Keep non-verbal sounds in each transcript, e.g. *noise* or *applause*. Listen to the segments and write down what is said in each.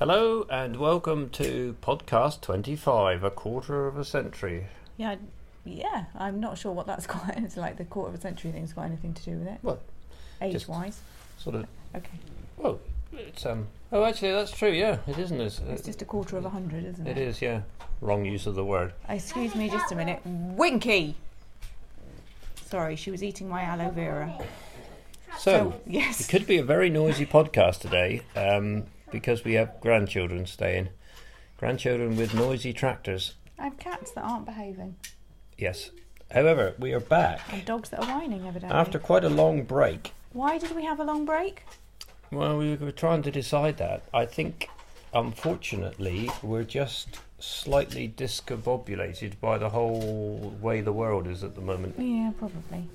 Hello and welcome to podcast 25, a quarter of a century. Yeah, yeah. I'm not sure what that's *laughs* got. It's like the quarter of a century thing's got anything to do with it. What? age wise, Sort of, Okay. well, it's, um, oh, actually, that's true, yeah, it isn't. It's, It's just a quarter of a hundred, isn't it? it is, yeah. Wrong use of the word. Excuse me just a minute. Winky! Sorry, she was eating my aloe vera. So, it yes. It could be a very noisy podcast today um, because we have grandchildren staying. Grandchildren with noisy tractors, I have cats that aren't behaving yes. However, we are back and dogs that are whining evidently. after quite a long break. Why did we have a long break? Well, we were trying to decide that. I think, unfortunately, we're just slightly discombobulated by the whole way the world is at the moment. Yeah, probably.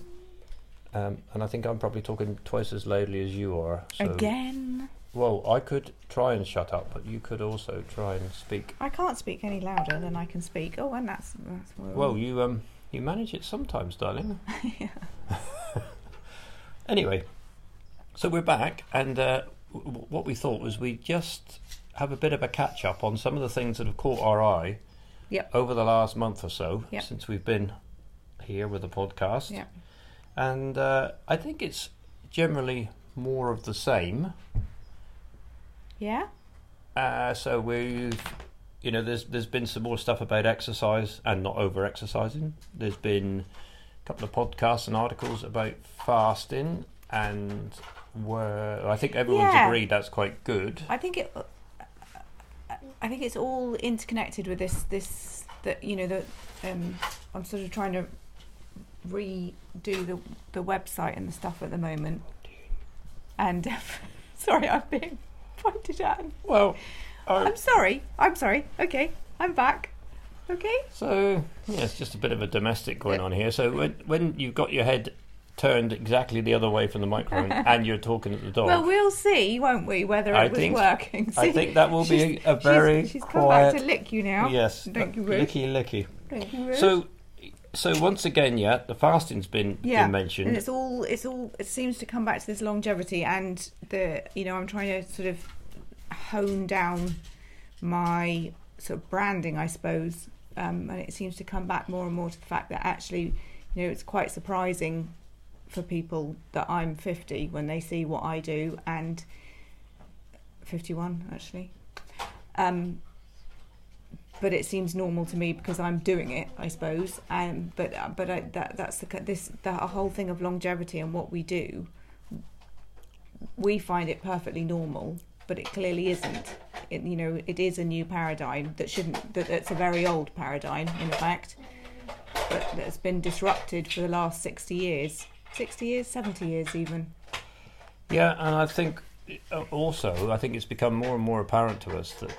Um, and I think I'm probably talking twice as loudly as you are. So, Again. Well, I could try and shut up, but you could also try and speak. I can't speak any louder than I can speak. Oh, and that's that's Well, you um, you manage it sometimes, darling. *laughs* Yeah. *laughs* anyway, so we're back, and uh, w- what we thought was we'd just have a bit of a catch up on some of the things that have caught our eye Yep. over the last month or so Yep. since we've been here with the podcast. Yeah. And uh, I think it's generally more of the same. Yeah. Uh, so we've, you know, there's there's been some more stuff about exercise and not over exercising. There's been a couple of podcasts and articles about fasting, and where I think everyone's Yeah. agreed that's quite good. I think it. I think it's all interconnected with this. This that you know that um, I'm sort of trying to redo the the website and the stuff at the moment. And *laughs* sorry, I've being pointed at. Well, uh, I'm sorry. I'm sorry. Okay, I'm back. Okay. so yeah, it's just a bit of a domestic going on here. So when when you've got your head turned exactly the other way from the microphone *laughs* and you're talking at the dog. Well, we'll see, won't we, whether it I was think- working. I think that will be a, a very she's, she's come quiet. back to lick you now. yes, Thank you, Ruth. licky licky. Thank you, Ruth. So, so once again, yeah, the fasting's been, yeah, been mentioned. and it's all it's all it seems to come back to this longevity and the you know I'm trying to sort of hone down my sort of branding, I suppose, um, and it seems to come back more and more to the fact that actually, you know, it's quite surprising for people that I'm 50 when they see what I do and 51 actually. Um, but it seems normal to me because I'm doing it, I suppose. Um, but but I, that that's the this the whole thing of longevity and what we do. We find it perfectly normal, but it clearly isn't. It, you know, it is a new paradigm that shouldn't. That it's a very old paradigm, in fact, but that's been disrupted for the last sixty years, sixty years, seventy years, even. Yeah, and I think uh, also I think it's become more and more apparent to us that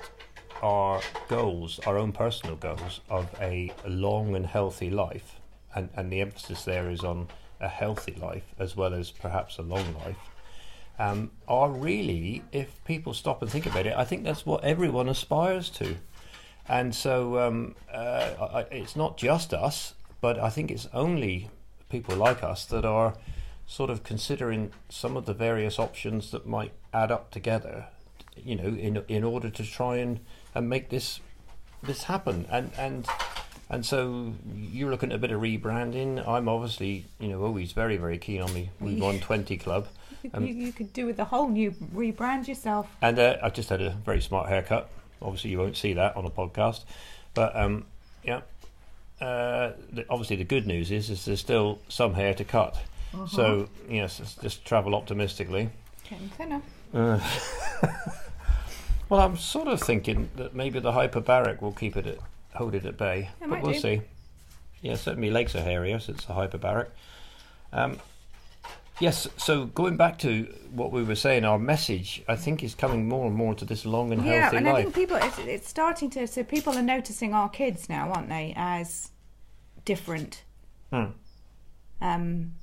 our goals, our own personal goals of a long and healthy life, and, and the emphasis there is on a healthy life as well as perhaps a long life, um, are really, if people stop and think about it, I think that's what everyone aspires to. And so um, uh, I, it's not just us, but I think it's only people like us that are sort of considering some of the various options that might add up together, you know, in in order to try and, and make this this happen. And and and so you're looking at a bit of rebranding. I'm obviously, you know, always very very keen on the We 120 Club, Um, you, you could do with a whole new rebrand yourself. and uh, I just had a very smart haircut. Obviously, you won't see that on a podcast, but um, yeah. Uh, the, obviously, the good news is, is there's still some hair to cut. So yes, just travel optimistically. Getting thinner. Uh, *laughs* well, I'm sort of thinking that maybe the hyperbaric will keep it at, hold it at bay, It but we'll do. see. Yeah, certainly legs are hairier since the hyperbaric. Um, yes, so going back to what we were saying, our message I think is coming more and more to this long and Yeah, healthy and I life. think people it's, it's starting to so people are noticing our kids now, aren't they, as different. Hmm. Um,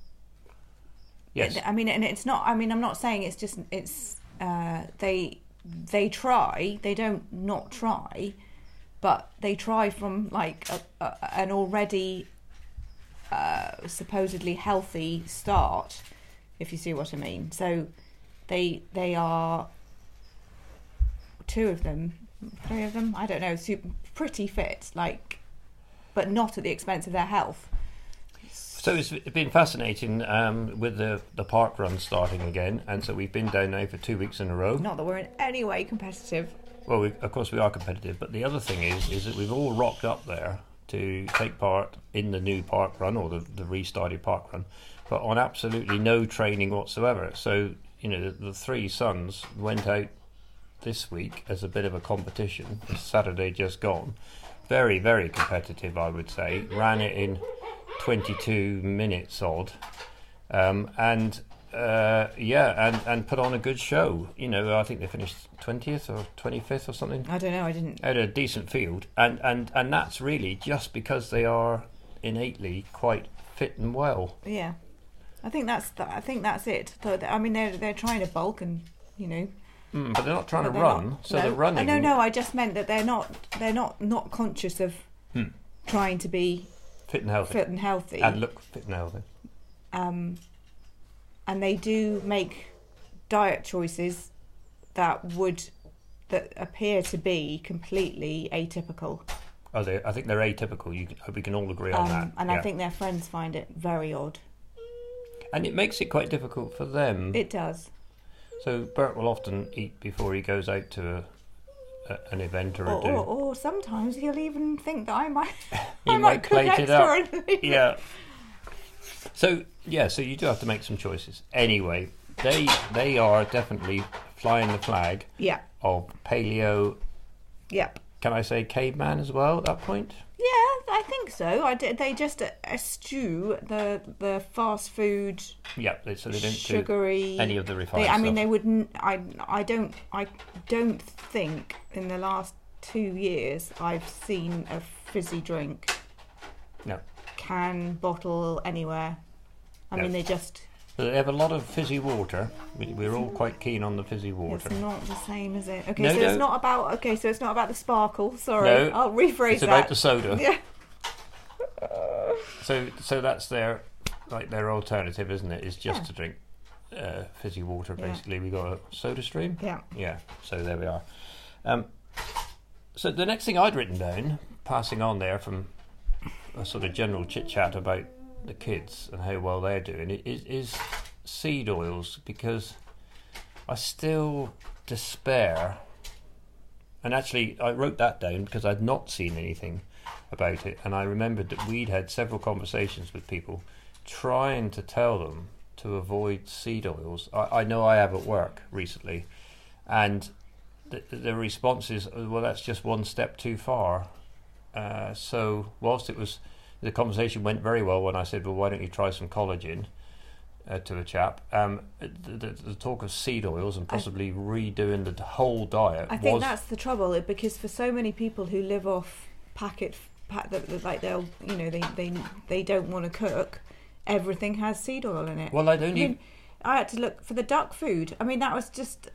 Yes, I mean, and it's not. I mean, I'm not saying it's just. It's uh, they they try. They don't not try, but they try from like a, a, an already uh, supposedly healthy start, if you see what I mean. So they they are two of them, three of them, I don't know, super, pretty fit, like, but not at the expense of their health. So it's been fascinating um, with the, the park run starting again, and so we've been down now for two weeks in a row. Not that we're in any way competitive. Well, we, of course we are competitive, but the other thing is is that we've all rocked up there to take part in the new park run or the, the restarted park run, but on absolutely no training whatsoever. So you know the, the three sons went out this week as a bit of a competition. Saturday just gone, very very competitive, I would say. Ran it in 22 minutes odd, um, and uh, yeah, and, and put on a good show. You know, I think they finished 20th or 25th or something. I don't know. I didn't. Had a decent field, and, and, and that's really just because they are innately quite fit and well. Yeah, I think that's the, I think that's it. So, I mean, they're they're trying to bulk and you know. Mm, but they're not trying but to run, not- so no. they're running. No, no, I just meant that they're not they're not not conscious of Hmm. trying to be fit and healthy, fit and healthy. and look fit and healthy. um, and they do make diet choices that would that appear to be completely atypical. Oh, they, I think they're atypical. You, we can all agree on that. Um, and yeah. I think their friends find it very odd. And it makes it quite difficult for them. It does. so Bert will often eat before he goes out to a, a, an event or a Or, do. or, or sometimes he'll even think that I might, *laughs* *laughs* I might cook plate it up. and leave it. yeah. So yeah, so you do have to make some choices. Anyway, they they are definitely flying the flag Yeah. of paleo. Yep. Can I say caveman as well at that point? Yeah, I think so. I they just uh, eschew the the fast food, Yeah, they, so they don't sugary. do any of the refined They, I mean, stuff. they wouldn't. I I don't. I don't think in the last two years I've seen a fizzy drink, No. can, bottle, anywhere. I No. mean, they just. So they have a lot of fizzy water. We, we're all quite keen on the fizzy water. It's not the same, is it? Okay, No, so no. it's not about. Okay, so it's not about the sparkle. Sorry, No, I'll rephrase It's that. about the soda. *laughs* yeah. So so that's their like their alternative, isn't it? Is just Yeah. to drink uh, fizzy water. Yeah. Basically, we got a SodaStream. Yeah. Yeah. So there we are. Um, so the next thing I'd written down, passing on there from a sort of general chit chat about the kids and how well they're doing, is, is seed oils because I still despair. And actually, I wrote that down because I'd not seen anything about it, and I remembered that we'd had several conversations with people trying to tell them to avoid seed oils. I, I know I have at work recently, and the, the response is, "Oh, well, that's just one step too far. Uh, so, whilst it was, the conversation went very well when I said, well, why don't you try some collagen? Uh, to a chap, um, the, the, the talk of seed oils and I- possibly redoing the whole diet I think was that's the trouble because for so many people who live off packet, pack, like they'll, you know, they they they don't want to cook. Everything has seed oil in it. well. I I don't even. mean, I had to look for the duck food. I mean, that was just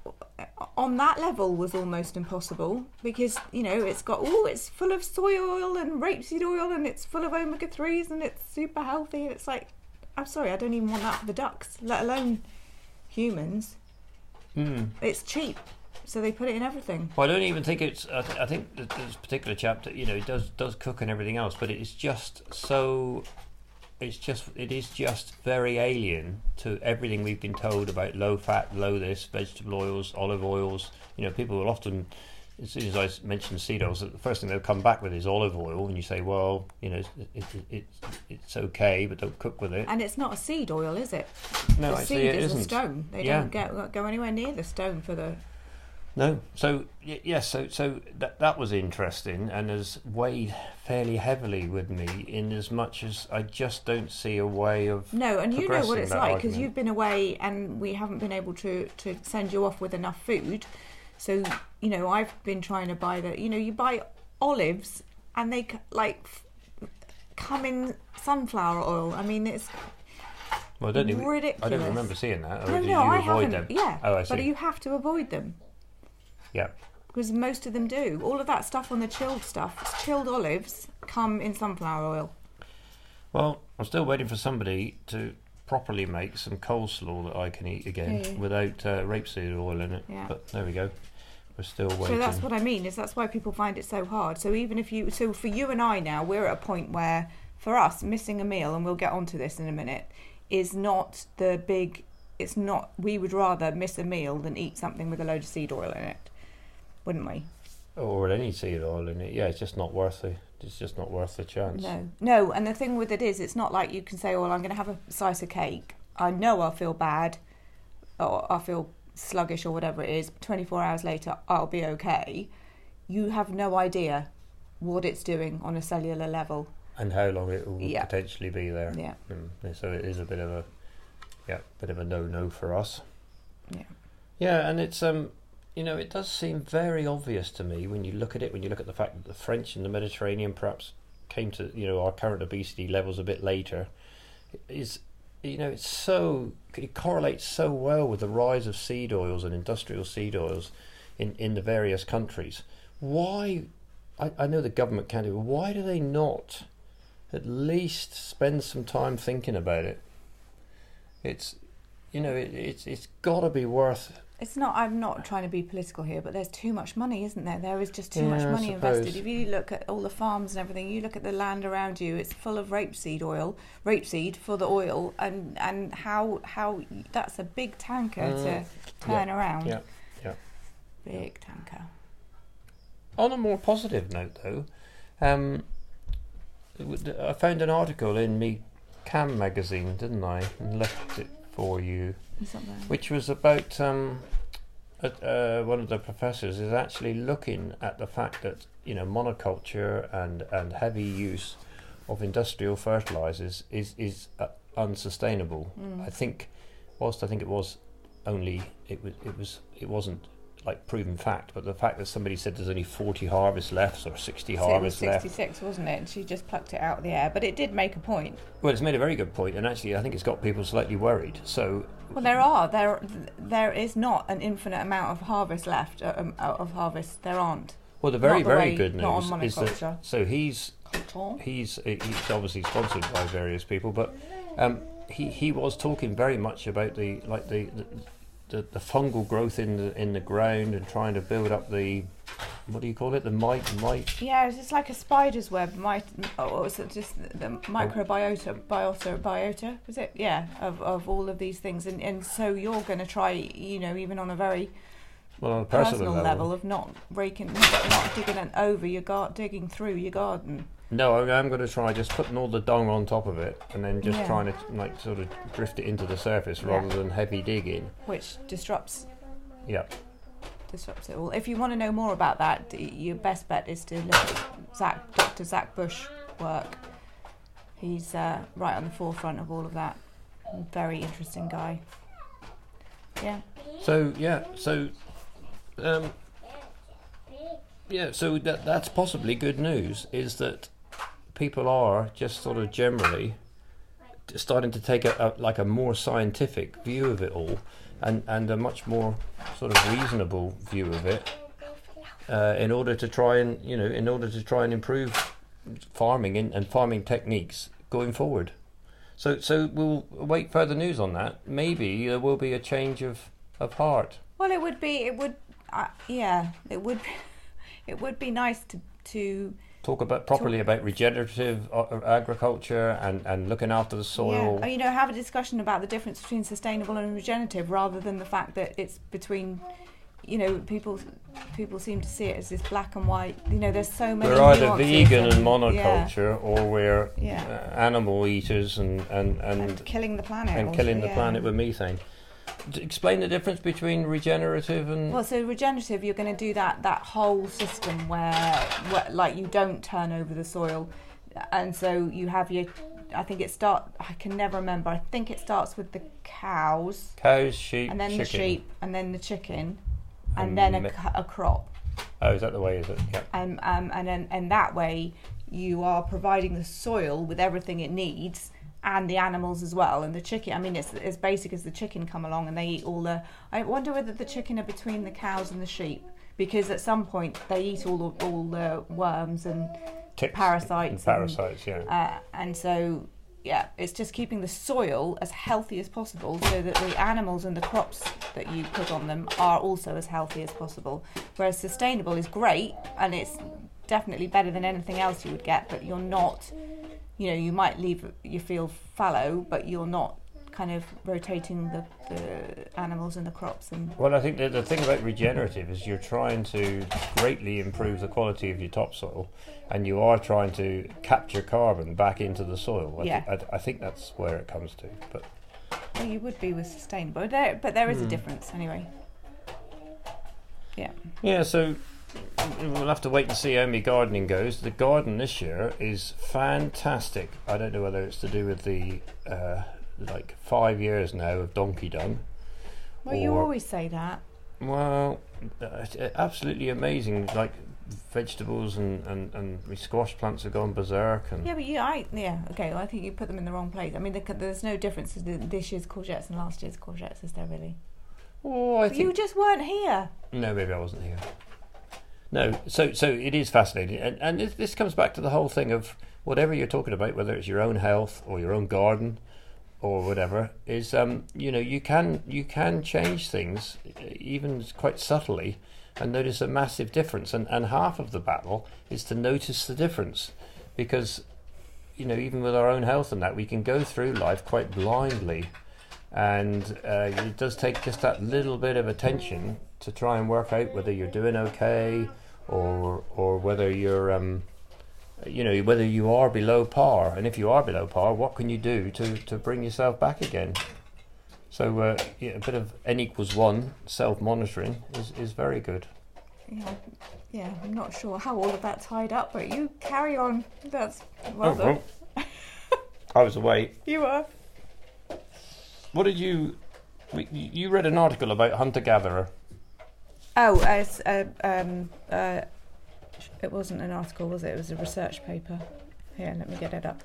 on that level was almost impossible because you know it's got oh, it's full of soy oil and rapeseed oil and it's full of omega threes and it's super healthy. And it's like, I'm sorry, I don't even want that for the ducks, let alone humans. Hmm. It's cheap, so they put it in everything. Well, I don't even think it's. I, th- I think this particular chapter, you know, it does does cook and everything else, but it's just so. It's just it is just very alien to everything we've been told about low fat, low this, vegetable oils, olive oils. You know, people will often, as soon as I mention seed oils, the first thing they'll come back with is olive oil, and you say, well, you know, it's it, it, it's it's okay, but don't cook with it. And it's not a seed oil, is it? No, the actually, seed it is isn't. a stone. They Yeah. don't get go anywhere near the stone for the. No, so y- yes, so so that that was interesting and has weighed fairly heavily with me in as much as I just don't see a way of. No, and you know what it's like because you've been away and we haven't been able to to send you off with enough food. So you know, I've been trying to buy the. You know, you buy olives and they c- like f- come in sunflower oil. I mean, it's Well, I don't even, I don't remember seeing that. Or no, did no, you I avoid haven't. them? Yeah, Oh, I see. but you have to avoid them Yeah. because most of them do. All of that stuff on the chilled stuff, chilled olives, come in sunflower oil. Well, I'm still waiting for somebody to properly make some coleslaw that I can eat again Yeah, without uh, rapeseed oil in it. Yeah. But there we go. we're still waiting. So that's what I mean. Is that's why people find it so hard. So even if you, so for you and I now, we're at a point where, for us, missing a meal, and we'll get onto this in a minute, is not the big. It's not. We would rather miss a meal than eat something with a load of seed oil in it, wouldn't we? or any seed oil in it. Yeah, it's just not worth it. It's just not worth the chance. No, no. And the thing with it is, it's not like you can say, "Well, I'm going to have a slice of cake. I know I'll feel bad, or I'll feel sluggish, or whatever it is. 24 hours later, I'll be okay." You have no idea what it's doing on a cellular level. And how long it will Yeah. potentially be there. Yeah, Mm, so it is a bit of a, yeah, bit of a no-no for us. yeah. Yeah, and it's um, you know, it does seem very obvious to me when you look at it. When you look at the fact that the French and the Mediterranean perhaps came to you know our current obesity levels a bit later, is you know it's so it correlates so well with the rise of seed oils and industrial seed oils in in the various countries. Why? I, I know the government can do. but Why do they not at least spend some time thinking about it? It's you know it, it's it's got to be worth It's not. I'm not trying to be political here, but there's too much money, isn't there? There is just too much Yeah, I money invested. If you look at all the farms and everything, you look at the land around you. It's full of rapeseed oil, rapeseed for the oil, and and how how that's a big tanker to Mm, turn around. yeah, yeah. Big tanker. On a more positive note, though, um, I found an article in me Cam magazine, didn't I? And left it for you, Is that there? Which was about um, uh, uh, one of the professors is actually looking at the fact that you know monoculture and and heavy use of industrial fertilizers is is uh, unsustainable. Mm. I think, whilst I think it was only it was it was it wasn't like proven fact, but the fact that somebody said there's only 40 harvests left or 60 So it was harvests left, 66, wasn't it? And she just plucked it out of the air, but it did make a point. well, it's made a very good point, and actually I think it's got people slightly worried. So Well, there are there there is not an infinite amount of harvest left uh, um, of harvest. There aren't. well, the very the very way- good news is that so he's he's he's obviously sponsored by various people, but um, he he was talking very much about the like the the, the, the fungal growth in the in the ground and trying to build up the what do you call it the mite mite Yeah, it's just like a spider's web. My, or was it just the microbiota, biota, biota? Was it? Yeah, of, of all of these things, and and so you're going to try, you know, even on a very well on a personal, personal, level. of not raking, not, digging over your garden, digging through your garden. No, I'm going to try just putting all the dung on top of it and then just Yeah. trying to like sort of drift it into the surface Yeah. rather than heavy digging. which disrupts Yeah. disrupts it all. If you want to know more about that, d- your best bet is to look at Zach, Dr. Zach Bush work. He's uh, right on the forefront of all of that. Very interesting guy. Yeah. So yeah, so um, yeah, so that that's possibly good news. Is that people are just sort of generally starting to take a, a like a more scientific view of it all, and and a much more sort of reasonable view of it, uh, in order to try and you know in order to try and improve farming and, and farming techniques going forward. So so we'll wait further news on that. Maybe there will be a change of of heart. Well, it would be. It would. Uh, yeah. It would. *laughs* It would be nice to to. Talk about properly about regenerative uh, agriculture and, and looking after the soil. Yeah, you know, have a discussion about the difference between sustainable and regenerative, rather than the fact that it's between. You know, people people seem to see it as this black and white. You know, there's so many. We're either vegan and yeah, monoculture, or we're Yeah. uh, animal eaters and and and, and killing the planet. and also, killing the yeah. planet with methane. Explain the difference between regenerative and Well, so regenerative, you're going to do that that whole system where, where, like, you don't turn over the soil, and so you have your. I think it start. I can never remember. I think it starts with the cows, cows, sheep, and then chicken. the sheep, and then the chicken, and, And then a, mi- a crop. Oh, is that the way? Is it? Yeah. um, um, and then and that way you are providing the soil with everything it needs and the animals as well and the chicken i mean it's as basic as the chicken come along and they eat all the i wonder whether the chicken are between the cows and the sheep because at some point they eat all the, all the worms and Ticks parasites and parasites. yeah. uh, and so yeah, it's just keeping the soil as healthy as possible so that the animals and the crops that you put on them are also as healthy as possible. Whereas sustainable is great and it's definitely better than anything else you would get, but you're not, you know, you might leave you feel fallow, but you're not kind of rotating the, the animals and the crops and Well, I think the, the thing about regenerative is you're trying to greatly improve the quality of your topsoil, and you are trying to capture carbon back into the soil. I, Yeah. thi- I, I think that's where it comes to. But well, you would be with sustainable. There, but there is a Hmm. difference anyway. Yeah. yeah, so we'll have to wait and see how my gardening goes. The garden this year is fantastic. I don't know whether it's to do with the uh, like five years now of Donkey Done. Well, you always say that. Well, it's, uh, absolutely amazing. Like vegetables and, and, and squash plants have gone berserk. And Yeah, but you, I, yeah, okay. Well, I think you put them in the wrong place. I mean, there, there's no difference in this year's courgettes and last year's courgettes, is there really? oh, I You think just weren't here. no, maybe I wasn't here. No, so so it is fascinating, and and this, this comes back to the whole thing of whatever you're talking about, whether it's your own health or your own garden or whatever, is um you know you can you can change things even quite subtly and notice a massive difference, and and half of the battle is to notice the difference, because you know even with our own health and that we can go through life quite blindly. And uh, it does take just that little bit of attention to try and work out whether you're doing okay or or whether you're um, you know whether you are below par and if you are below par what can you do to, to bring yourself back again so uh, yeah, a bit of n equals one self monitoring is, is very good Yeah, yeah. I'm not sure how all of that tied up, but you carry on. That's well done. Oh, I was away *laughs* You are. what did you you read an article about hunter gatherer Oh, uh, uh, um, uh, it wasn't an article, was it? It was a research paper. Here, let me get it up.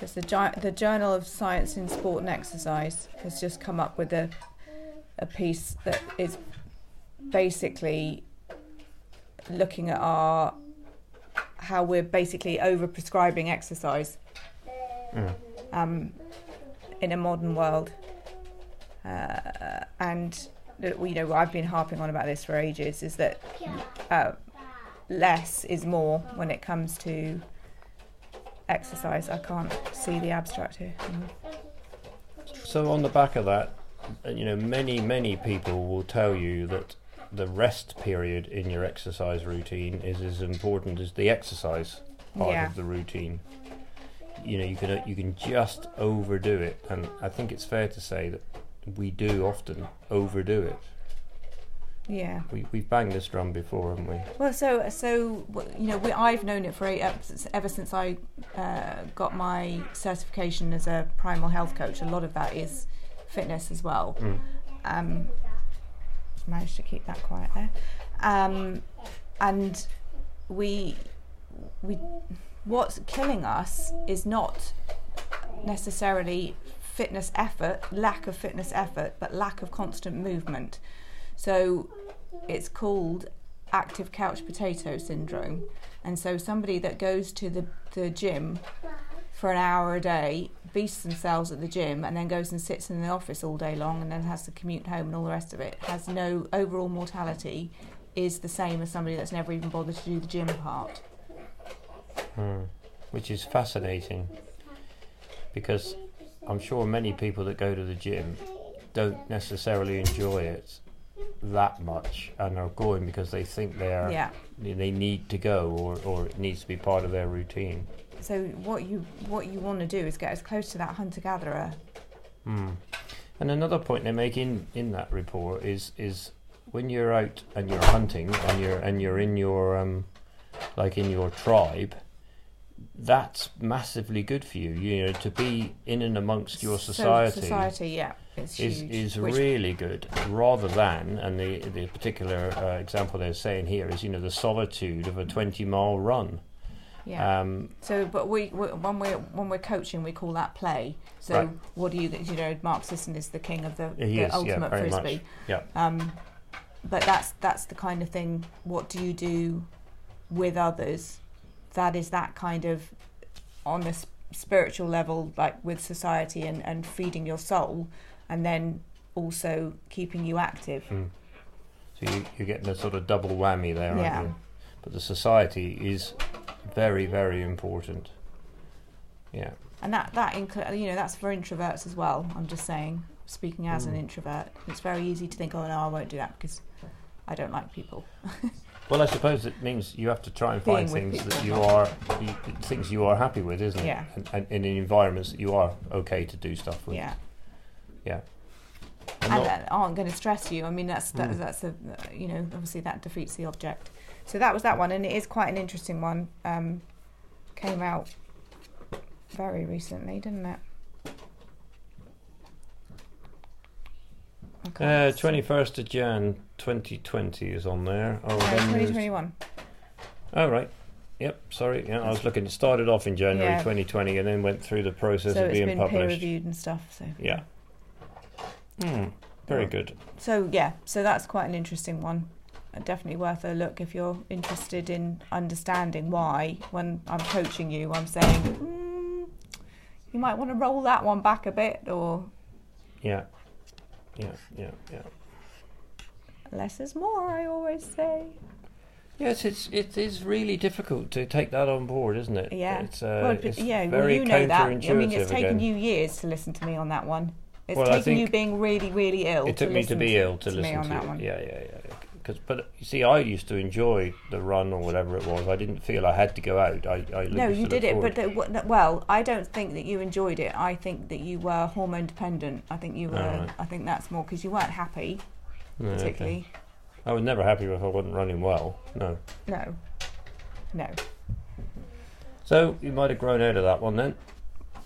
It's the, Gi- the Journal of Science in Sport and Exercise has just come up with a a piece that is basically looking at our how we're basically over prescribing exercise Mm. um, in a modern world. Uh, and you know I've been harping on about this for ages is that uh, less is more when it comes to exercise. I can't see the abstract here. So on the back of that, uh, you know, many many people will tell you that the rest period in your exercise routine is as important as the exercise part Yeah. of the routine. You know, you can you can just overdo it, and I think it's fair to say that we do often overdo it. Yeah. We we've banged this drum before, haven't we? Well, so so you know, we, I've known it for eight, ever since- I uh, got my certification as a primal health coach. A lot of that is fitness as well. Mm. Um, managed to keep that quiet there, um, and we we what's killing us is not necessarily fitness effort, lack of fitness effort, but lack of constant movement. So it's called active couch potato syndrome. And so somebody that goes to the, the gym for an hour a day, beasts themselves at the gym, and then goes and sits in the office all day long and then has to commute home and all the rest of it, has no overall mortality, is the same as somebody that's never even bothered to do the gym part. Mm. Which is fascinating because I'm sure many people that go to the gym don't necessarily enjoy it that much and are going because they think they are Yeah. they need to go or, or it needs to be part of their routine. So what you what you want to do is get as close to that hunter gatherer. Mm. And another point they make in, in that report is is when you're out and you're hunting and you're and you're in your um like in your tribe, that's massively good for you. You know, to be in and amongst your society. So society, yeah, it's is is which- really good. Rather than and the the particular uh, example they're saying here is you know the solitude of a twenty mile run. yeah. Um, So, but we, we when we're when we're coaching, we call that play. So, Right. what do you you know? Mark Sisson is the king of the, He the is, yeah, ultimate much. frisbee. Yeah. Um, but that's that's the kind of thing. What do you do with others? That is that kind of on this spiritual level, like with society and, and feeding your soul, and then also keeping you active. Mm. So you, you're getting a sort of double whammy there, aren't Yeah. you? But the society is very, very important. Yeah. And that that incl- you know that's for introverts as well. I'm just saying, speaking as an Mm. introvert, it's very easy to think, oh no, I won't do that because I don't like people. *laughs* Well, I suppose it means you have to try and find things that you are, you, things you are happy with, isn't it? Yeah. And, and, and in environments that you are okay to do stuff with. Yeah, Yeah. and And that aren't going to stress you. I mean, that's that, Mm. that's a you know obviously that defeats the object. So that was that one, and it is quite an interesting one. Um, came out very recently, didn't it? Uh, twenty first of Jan, twenty twenty is on there. Oh, No, then there's- 2021. Oh right. Yep. Sorry. Yeah, I was looking. It started off in January Yeah. 2020 and then went through the process So of it's being been peer published. reviewed and stuff. So Yeah. Hmm. Very Yeah. good. So yeah, so that's quite an interesting one. Uh, Definitely worth a look if you're interested in understanding why, when I'm coaching you, I'm saying mm, you might want to roll that one back a bit, or Yeah. Yeah. Yeah. Yeah. Less is more. I always say. Yes, it's it is really difficult to take that on board, isn't it? Yeah. It's, uh, well, it's yeah, well, you know that. I mean, it's taken again. you years to listen to me on that one. It's Well, taken you being really, really ill. it took me to be ill to, me listen on to that one. Yeah, yeah, yeah. Because, but you see, I used to enjoy the run or whatever it was. I didn't feel I had to go out. I, I No, you did it, but the, well, I don't think that you enjoyed it. I think that you were hormone dependent. I think you were. Alright. I think that's more because you weren't happy, No, okay. particularly. I was never happy if I wasn't running well. No. No, no. So you might have grown out of that one then.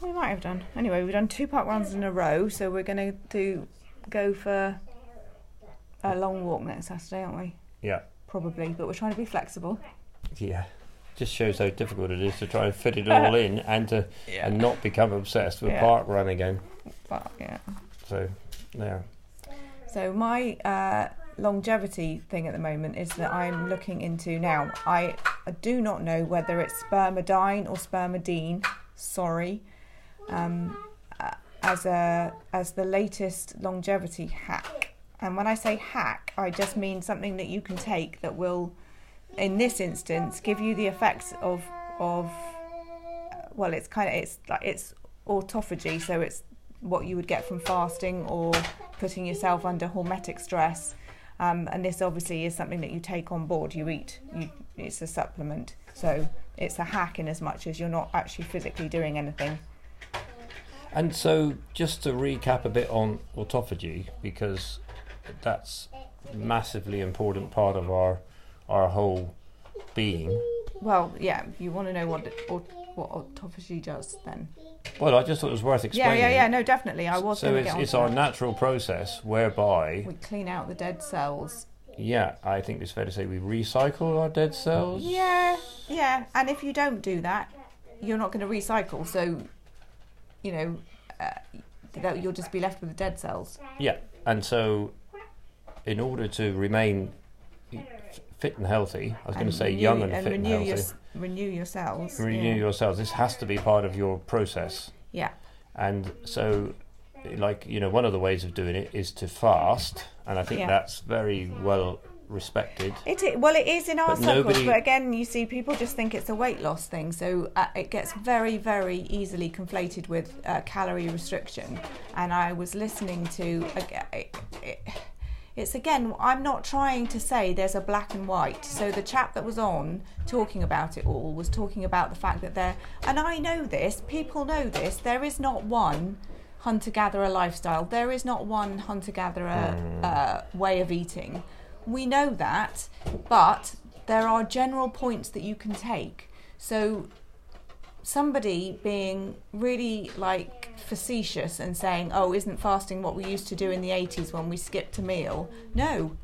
We might have done. Anyway, we've done two park runs in a row, so we're going to do go for a long walk next Saturday, aren't we? Yeah. Probably, but we're trying to be flexible. Yeah. Just shows how difficult it is to try and fit it *laughs* all in and to and not become obsessed with Yeah. park run again. But yeah. So there. So my uh, longevity thing at the moment is that I'm looking into now. I, I do not know whether it's spermidine or spermidine. Sorry, um, uh, as a as the latest longevity hack. And when I say hack, I just mean something that you can take that will, in this instance, give you the effects of of. Well, it's kind of it's like it's autophagy, so it's what you would get from fasting or putting yourself under hormetic stress. Um, and this obviously is something that you take on board. You eat. You, it's a supplement, so it's a hack in as much as you're not actually physically doing anything. And so, just to recap a bit on autophagy, because that's a massively important part of our our whole being. Well, yeah. You want to know what what autophagy does, then Well, I just thought it was worth explaining. yeah, yeah. yeah. No, definitely. I was so it's it's our natural process whereby, we clean out the dead cells. yeah, I think it's fair to say we recycle our dead cells. Yeah, yeah. And if you don't do that, you're not going to recycle. So, you know, uh, you'll just be left with the dead cells. Yeah, and so in order to remain fit and healthy, I was going to say young and, and fit and healthy. Renew yourselves. renew yeah. your cells. This has to be part of your process. Yeah. And so, like, you know, one of the ways of doing it is to fast. And I think Yeah. that's very well respected. It is, well, it is in our But circles, nobody- but again, you see, people just think it's a weight loss thing, so uh, it gets very, very easily conflated with uh, calorie restriction. And I was listening to, ag- it, it, it's again, I'm not trying to say there's a black and white. So the chap that was on talking about it all was talking about the fact that there, and I know this, people know this, there is not one hunter gatherer lifestyle, there is not one hunter gatherer uh, way of eating. We know that, but there are general points that you can take. So somebody being really like facetious and saying, "Oh, isn't fasting what we used to do in the 80s when we skipped a meal?" No.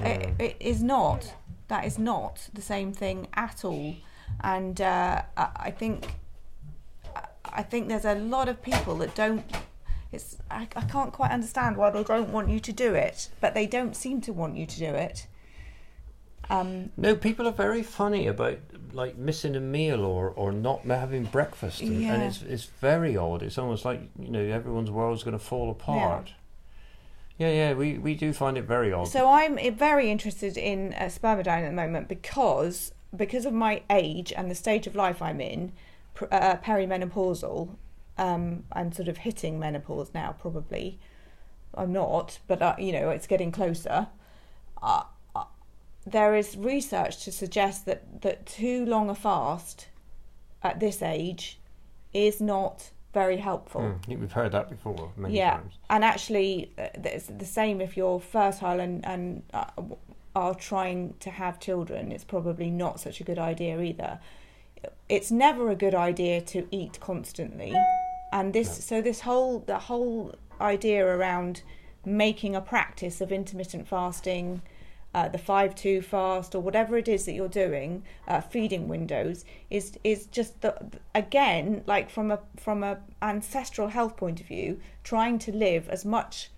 It, it is not. That is not the same thing at all. And uh, I I think I think there's a lot of people that don't. It's I, I can't quite understand why they don't want you to do it, but they don't seem to want you to do it. Um, No, people are very funny about like missing a meal or, or not having breakfast, and, and it's it's very odd. It's almost like you know everyone's world's going to fall apart. Yeah, yeah, we, we do find it very odd. So I'm very interested in uh, spermidine at the moment because because of my age and the stage of life I'm in, uh, perimenopausal, um, I'm sort of hitting menopause now. Probably, I'm not, but uh, you know it's getting closer. Uh, uh, there is research to suggest that that too long a fast at this age is not very helpful. Think we've heard that before many Yeah. times. And actually, uh, it's the same if you're fertile and, and uh, are trying to have children. It's probably not such a good idea either. It's never a good idea to eat constantly, and this No. so this whole the whole idea around making a practice of intermittent fasting. Uh, the five two fast or whatever it is that you're doing, uh, feeding windows is is just the again like from a from a ancestral health point of view, trying to live as much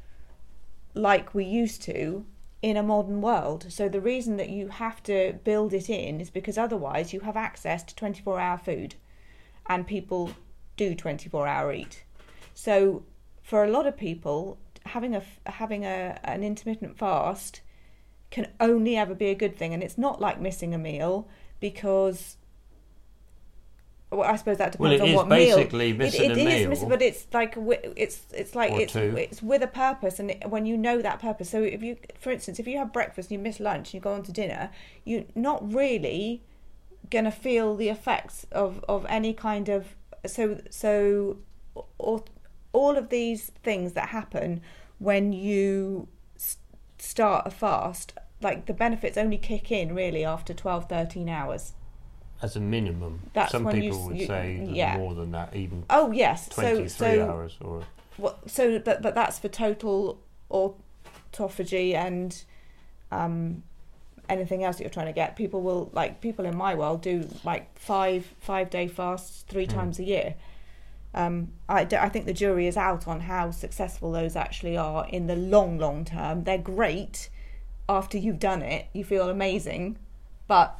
like we used to in a modern world. So the reason that you have to build it in is because otherwise you have access to 24 hour food and people do 24 hour eat. So for a lot of people having a having a an intermittent fast can only ever be a good thing and it's not like missing a meal because well, I suppose that Well, depends it on what meal. it, a it is missing, but it's like it's it's like Or it's two. it's with a purpose, and it, when you know that purpose. So if you, for instance, if you have breakfast, and you miss lunch, and you go on to dinner, you're not really gonna feel the effects of of any kind of so so all, all of these things that happen when you start a fast like the benefits only kick in really after 12 13 hours As a minimum, That's some when you people would you- say yeah. more than that, even oh yes so 23 so hours or What, so but, but that's for total autophagy and um, anything else that you're trying to get. People will like people in my world do like five five day fasts three Mm. times a year. Um, I, d- I think the jury is out on how successful those actually are in the long long term. They're great after you've done it. You feel amazing, but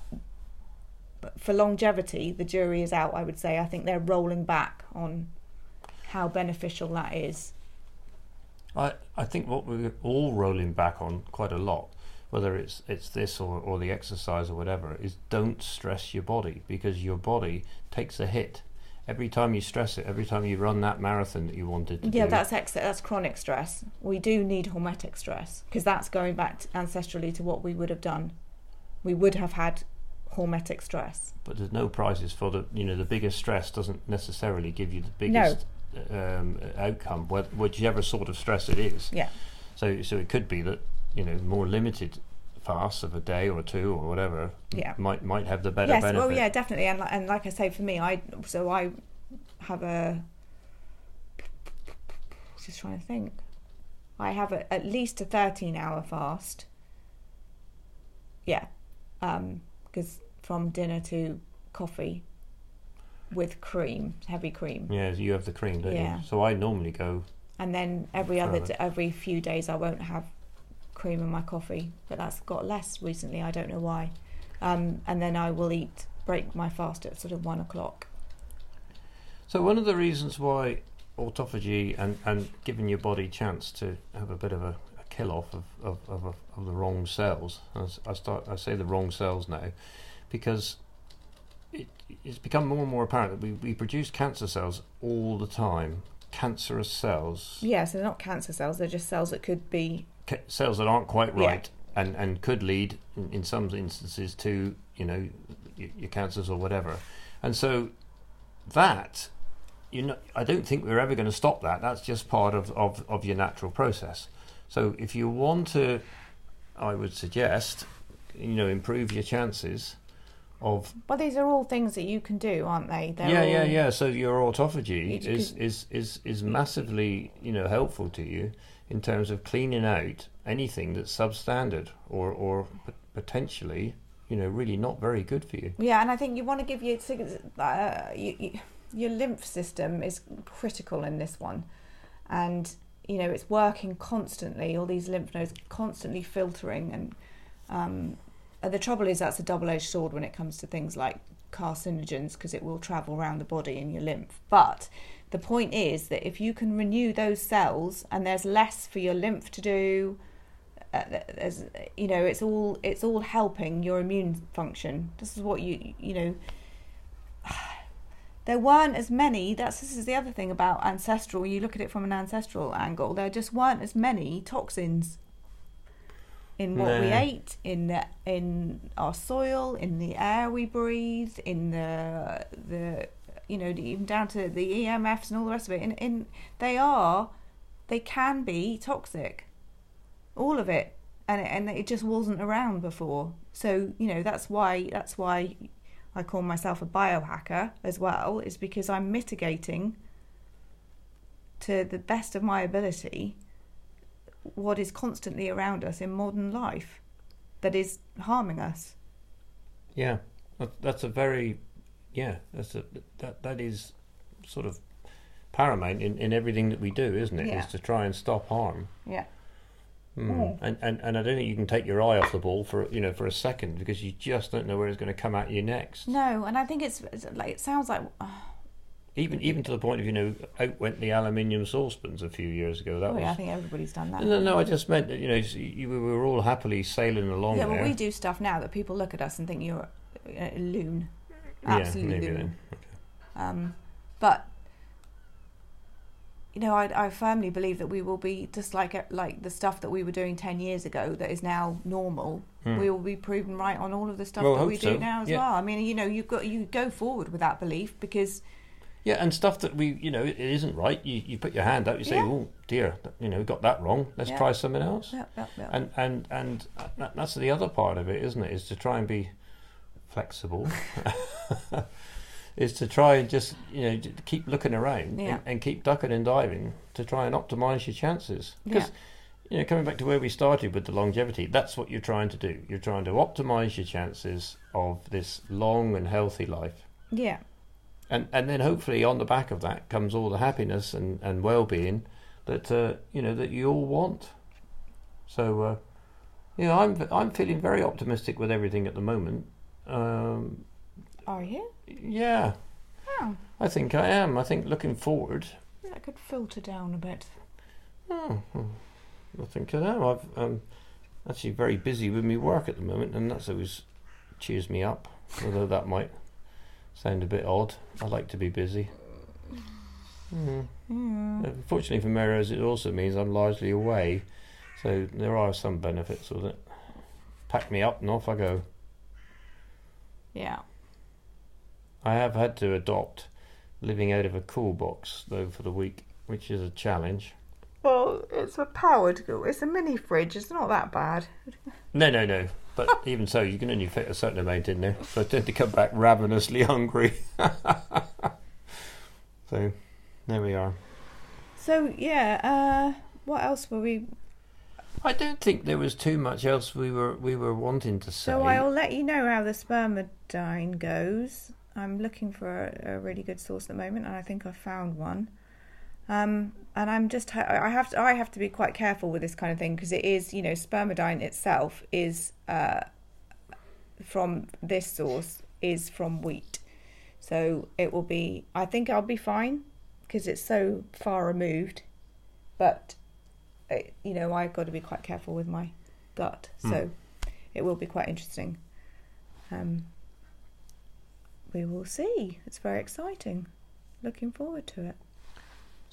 for longevity, the jury is out. I would say. I think they're rolling back on how beneficial that is. I, I think what we're all rolling back on quite a lot, whether it's it's this or, or the exercise or whatever, is don't stress your body because your body takes a hit every time you stress it. Every time you run that marathon that you wanted to do. Yeah, do. that's ex- that's chronic stress. We do need hormetic stress because that's going back to ancestrally to what we would have done. We would have had hormetic stress. but there's no prizes for the you know the biggest stress doesn't necessarily give you the biggest um, outcome, whichever sort of stress it is. Yeah. So so it could be that you know more limited fasts of a day or two or whatever Yeah. might might have the better yes, benefit. well, yeah, definitely. And and like I say, for me, I so I have a just trying to think. I have a, at least a thirteen hour fast. Yeah, um, because from dinner to coffee with cream, heavy cream. Yeah, you have the cream, don't Yeah. you? So I normally go. and then every other d- every few days I won't have cream in my coffee, but that's got less recently. I don't know why. Um, and then I will eat break my fast at sort of one o'clock. So one of the reasons why autophagy and, and giving your body chance to have a bit of a, a kill off of of, of, of the wrong cells. As I start, I say the wrong cells now, because it, it's become more and more apparent that we, we produce cancer cells all the time. Cancerous cells, Yeah, so they're not cancer cells; they're just cells that could be. Cells that aren't quite Yeah. right, and, and could lead, in, in some instances, to you know your, your cancers or whatever. And so that you know, I don't think we're ever going to stop that. That's just part of, of, of your natural process. So if you want to, I would suggest, you know, improve your chances of Well, these are all things that you can do, aren't they? They're yeah, yeah, all- yeah. So your autophagy is, is, is, is massively, you know, helpful to you in terms of cleaning out anything that's substandard or, or potentially, you know, really not very good for you. Yeah, and I think you want to give your uh, you, you, your lymph system is critical in this one, and you know it's working constantly. All these lymph nodes constantly filtering and um, the trouble is that's a double-edged sword when it comes to things like carcinogens because it will travel around the body in your lymph. But the point is that if you can renew those cells and there's less for your lymph to do, uh, there's you know it's all it's all helping your immune function. This is what you you know. *sighs* There weren't as many. That's this is the other thing about ancestral. You look at it from an ancestral angle. There just weren't as many toxins in what we ate, in the in our soil, in the air we breathe, in the the you know even down to the EMFs and all the rest of it. In in they are, they can be toxic, all of it, and it, and it just wasn't around before. So you know that's why that's why I call myself a biohacker as well, is because I'm mitigating to the best of my ability what is constantly around us in modern life that is harming us. Yeah, that's a very, yeah, that's a that that is sort of paramount in, in everything that we do, isn't it? Is Yeah. Is to try and stop harm. Yeah. Mm. Mm. And, and and I don't think you can take your eye off the ball for you know for a second because you just don't know where it's going to come at you next. No, and I think it's, it's like it sounds like uh, Even even to the point of you know out went the aluminium saucepans a few years ago. That oh, was yeah, I think everybody's done that. no no. I just meant that you know you, we were all happily sailing along yeah, there. but we do stuff now that people look at us and think you're a loon, Yeah, absolute maybe loon. then. Um, but you know, I, I firmly believe that we will be just like like the stuff that we were doing ten years ago that is now normal. Hmm. We will be proven right on all of the stuff Well, that we do so, now as yeah. well. I mean, you know, you've got you go forward with that belief because Yeah, and stuff that we, you know, it isn't right. You, you put your hand out, you say, Yeah. "Oh dear, you know, we got that wrong. Let's Yeah. try something else." Yep, yep, yep. And and and that, that's the other part of it, isn't it? Is to try and be flexible. *laughs* *laughs* is to try and just you know keep looking around Yeah. and, and keep ducking and diving to try and optimize your chances. Because you know, coming back to where we started with the longevity, that's what you're trying to do. You're trying to optimize your chances of this long and healthy life yeah, and and then hopefully on the back of that comes all the happiness and, and well-being that uh, you know that you all want. So uh, you know I'm I'm feeling very optimistic with everything at the moment. Um, are you? yeah. Oh, I think I am. I think looking forward. That could filter down a bit. oh, I think I am. I've um, actually very busy with my work at the moment and that's always cheers me up although that might sound a bit odd I like to be busy mm. Mm. Unfortunately for Melrose, it also means I'm largely away, so there are some benefits with it. Pack me up and off I go. Yeah. I have had to adopt living out of a cool box though for the week, which is a challenge. Well, it's a powered. It's a mini fridge. It's not that bad. No, no, no. But even so, you can only fit a certain amount in there, so I tend to come back ravenously hungry. *laughs* so there we are. So yeah. Uh, what else were we? I don't think there was too much else we were we were wanting to say. So I'll let you know how the spermidine goes. I'm looking for a, a really good source at the moment, and I think I've found one. Um, and I'm just I have to I have to be quite careful with this kind of thing because it is you know spermidine itself is uh, from this source is from wheat, so it will be I think I'll be fine because it's so far removed, but uh, you know I've got to be quite careful with my gut, so it will be quite interesting. Um, we will see. It's very exciting. Looking forward to it.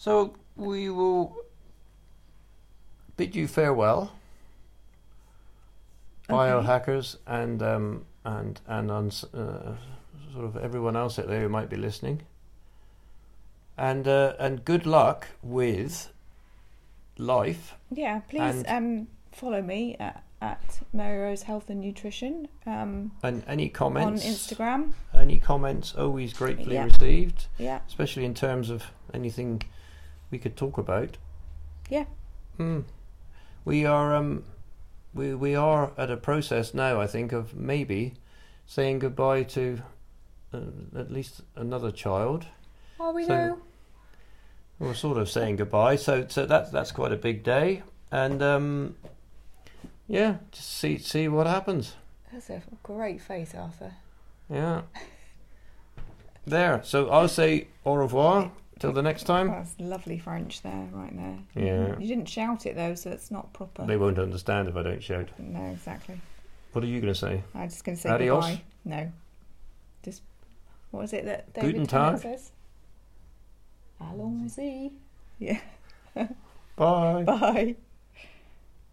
So we will bid you farewell, Okay. biohackers, and um, and and uh, sort of everyone else out there who might be listening. And uh, and good luck with life. Yeah, please um, follow me at, at Mary Rose Health and Nutrition um, And any comments on? Instagram. Any comments? Always gratefully Yeah. received, Yeah, especially in terms of anything we could talk about. Yeah. Hmm. We are um, we we are at a process now. I think of maybe saying goodbye to uh, at least another child. are we So- though? We're sort of saying goodbye. So so that's that's quite a big day. And um, yeah, just see see what happens. That's a great face, Arthur. Yeah. There. So I'll say au revoir till the next time. That's lovely French there, right there. Yeah. You didn't shout it though, so it's not proper. They won't understand if I don't shout. No, exactly. What are you going to say? I'm just going to say Adios. goodbye. No. Just, what was it that Guten David Tennant Tag. says? Allons-y. Yeah. *laughs* Bye. Bye.